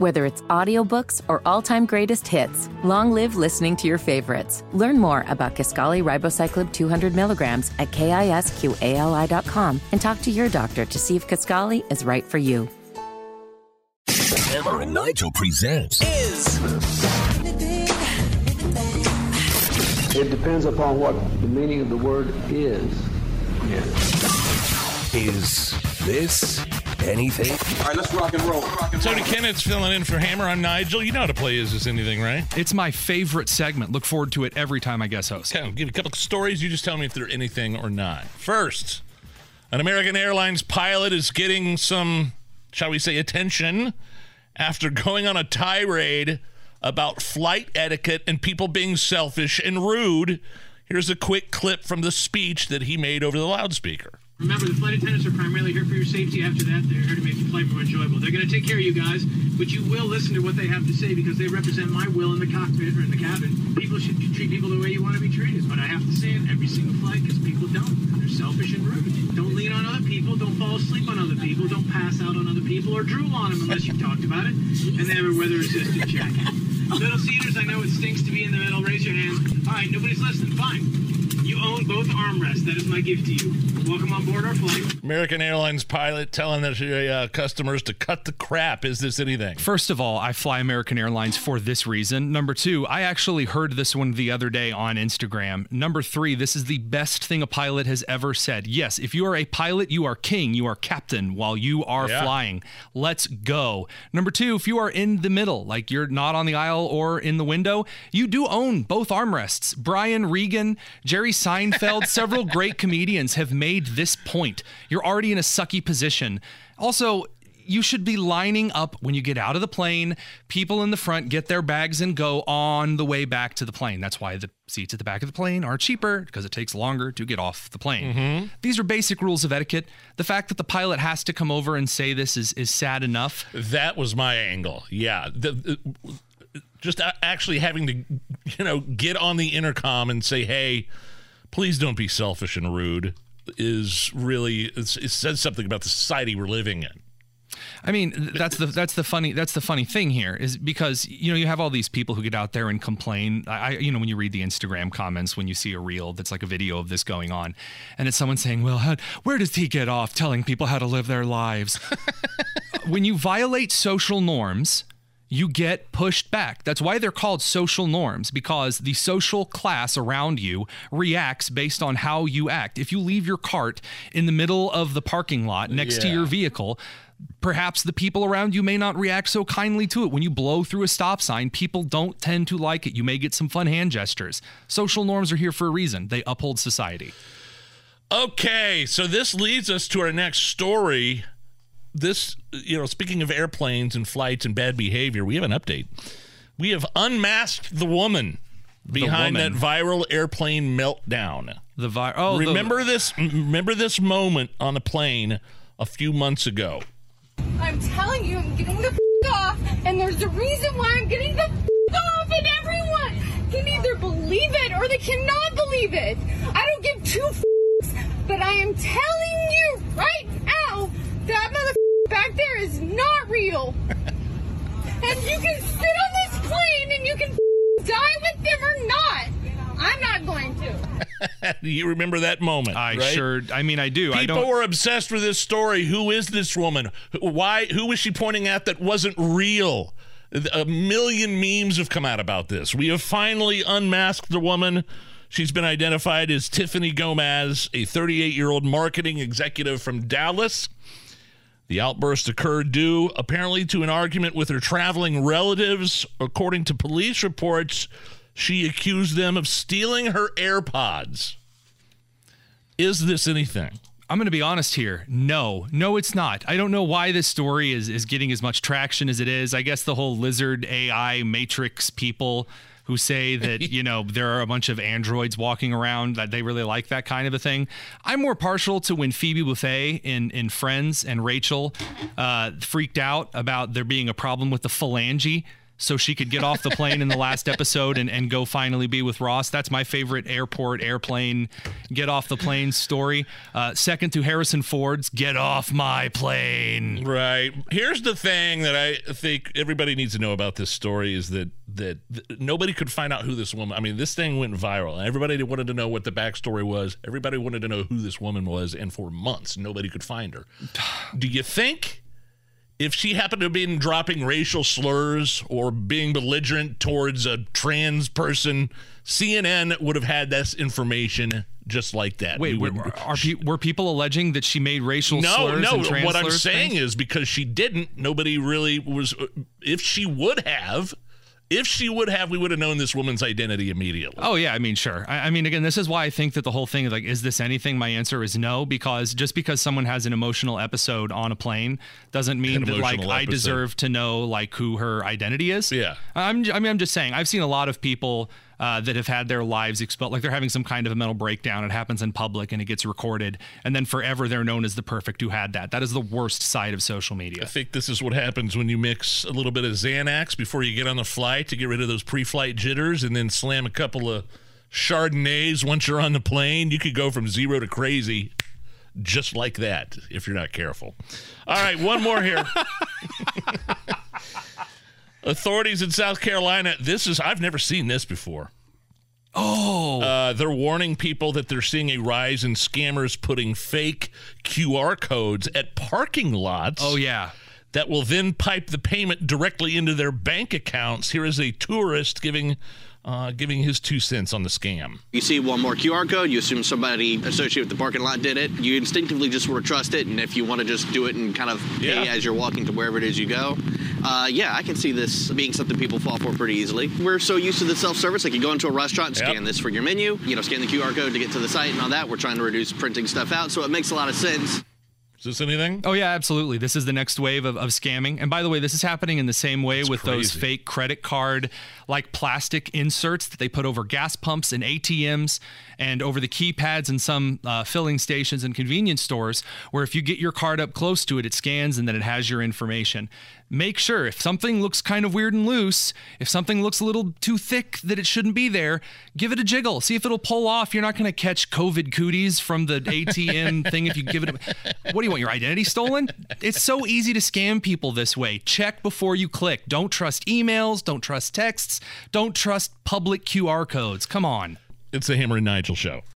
Whether it's audiobooks or all-time greatest hits, long live listening to your favorites. Learn more about Kisqali Ribociclib 200 milligrams at kisqali.com and talk to your doctor to see if Kisqali is right for you. Hammer and Nigel presents is It depends upon what the meaning of the word is. is this anything? All right, let's rock and roll. Rock and Tony Kinnett's filling in for Hammer. I'm Nigel. You know how to play Is This Anything, right? It's my favorite segment. Look forward to it every time I guest host. Okay, I'll give you a couple of stories. You just tell me if they're anything or not. First, an American Airlines pilot is getting some, shall we say, attention after going on a tirade about flight etiquette and people being selfish and rude. Here's a quick clip from the speech that he made over the loudspeaker. Remember, the flight attendants are primarily here for your safety. After that, they're here to make the flight more enjoyable. They're going to take care of you guys, but you will listen to what they have to say because they represent my will in the cockpit or in the cabin. People should treat people the way you want to be treated, but I have to say it every single flight because people don't. They're selfish and rude. Don't lean on other people. Don't fall asleep on other people. Don't pass out on other people or drool on them unless you've talked about it. And they have a weather assisted check. Middle seaters, I know it stinks to be in the middle. Raise your hands. All right, nobody's listening. Fine. You own both armrests. That is my gift to you. Welcome on board our flight. American Airlines pilot telling their uh, customers to cut the crap. Is this anything? First of all, I fly American Airlines for this reason. Number two, I actually heard this one the other day on Instagram. Number three, this is the best thing a pilot has ever said. Yes, if you are a pilot, you are king, you are captain while you are Yeah. flying. Let's go. Number two, if you are in the middle, like you're not on the aisle or in the window, you do own both armrests. Brian Regan, Jerry Seinfeld, several great comedians have made this point. You're already in a sucky position. Also, you should be lining up when you get out of the plane. People in the front get their bags and go on the way back to the plane. That's why the seats at the back of the plane are cheaper because it takes longer to get off the plane. Mm-hmm. These are basic rules of etiquette. The fact that the pilot has to come over and say this is, is sad enough. That was my angle. Yeah. The, the- just actually having to, you know, get on the intercom and say, hey, please don't be selfish and rude is really, it says something about the society we're living in. I mean, that's the that's the funny that's the funny thing here is because you know you have all these people who get out there and complain. I you know when you read the Instagram comments when you see a reel that's like a video of this going on, and it's someone saying, "Well, how, where does he get off telling people how to live their lives?" when you violate social norms, you get pushed back. That's why they're called social norms because the social class around you reacts based on how you act. If you leave your cart in the middle of the parking lot next to your vehicle, perhaps the people around you may not react so kindly to it. When you blow through a stop sign, people don't tend to like it. You may get some fun hand gestures. Social norms are here for a reason. They uphold society. Okay, so this leads us to our next story. This, you know, speaking of airplanes and flights and bad behavior, we have an update. We have unmasked the woman behind woman. that viral airplane meltdown. The vi- oh, the- remember this remember this moment on a plane a few months ago. I'm telling you, I'm getting the f- off, and there's a reason why I'm getting the f- off, and everyone can either believe it or they cannot believe it. I don't give two f- but I am telling you right now, that mother back there is not real. and you can spit on this plane and you can die with them or not. I'm not going to. you remember that moment? I right? sure. I mean, I do. I People don't. were obsessed with this story. Who is this woman? Why? Who was she pointing at that wasn't real? A million memes have come out about this. We have finally unmasked the woman. She's been identified as Tiffany Gomez, a 38 year old marketing executive from Dallas. The outburst occurred due apparently to an argument with her traveling relatives. According to police reports, she accused them of stealing her AirPods. Is this anything? I'm going to be honest here. No, no, it's not. I don't know why this story is is getting as much traction as it is. I guess the whole lizard AI matrix people who say that you know there are a bunch of androids walking around that they really like that kind of a thing. I'm more partial to when Phoebe Buffay in in Friends and Rachel uh, freaked out about there being a problem with the phalange so she could get off the plane in the last episode and, and go finally be with Ross. That's my favorite airport, airplane, get off the plane story. Uh, second to Harrison Ford's Get Off My Plane. Right. Here's the thing that I think everybody needs to know about this story is that that nobody could find out who this woman. I mean, this thing went viral, everybody wanted to know what the backstory was. Everybody wanted to know who this woman was, and for months nobody could find her. Do you think? If she happened to have been dropping racial slurs or being belligerent towards a trans person, CNN would have had this information just like that. Wait, We were, are pe- were people alleging that she made racial no, slurs no. trans What I'm saying things? is because she didn't, nobody really was. If she would have, if she would have, we would have known this woman's identity immediately. Oh yeah, I mean, sure. I, I mean, again, this is why I think that the whole thing is like, is this anything? My answer is no, because just because someone has an emotional episode on a plane doesn't mean that like emotional I deserve to know like who her identity is. Yeah. I'm. I mean, I'm just saying. I've seen a lot of people. Uh, that have had their lives exposed, like they're having some kind of a mental breakdown. It happens in public and it gets recorded, and then forever they're known as the perfect who had that. That is the worst side of social media. I think this is what happens when you mix a little bit of Xanax before you get on the flight to get rid of those pre-flight jitters, and then slam a couple of Chardonnays once you're on the plane. You could go from zero to crazy just like that if you're not careful. All right, one more here. Authorities in South Carolina, this is, I've never seen this before. Oh, Uh, they're warning people that they're seeing a rise in scammers putting fake QR codes at parking lots. oh yeah. That will then pipe the payment directly into their bank accounts. Here is a tourist giving uh, giving his two cents on the scam. You see one more QR code, you assume somebody associated with the parking lot did it. You instinctively just sort of trust it, and if you want to just do it and kind of pay Yeah. as you're walking to wherever it is you go, uh, yeah, I can see this being something people fall for pretty easily. We're so used to the self-service, like you go into a restaurant, Yep. scan this for your menu, you know, scan the QR code to get to the site and all that. We're trying to reduce printing stuff out, so it makes a lot of sense. Is this anything? Oh yeah, absolutely. This is the next wave of, of scamming. And by the way, this is happening in the same way with those fake credit card like plastic inserts that they put over gas pumps and ATMs and over the keypads in some uh, filling stations and convenience stores where if you get your card up close to it, it scans and then it has your information. Make sure if something looks kind of weird and loose, if something looks a little too thick that it shouldn't be there, give it a jiggle. See if it'll pull off. You're not going to catch COVID cooties from the ATM thing if you give it a. What do you want? Your identity stolen? It's so easy to scam people this way. Check before you click. Don't trust emails. Don't trust texts. Don't trust public QR codes. Come on. It's the Hammer and Nigel show.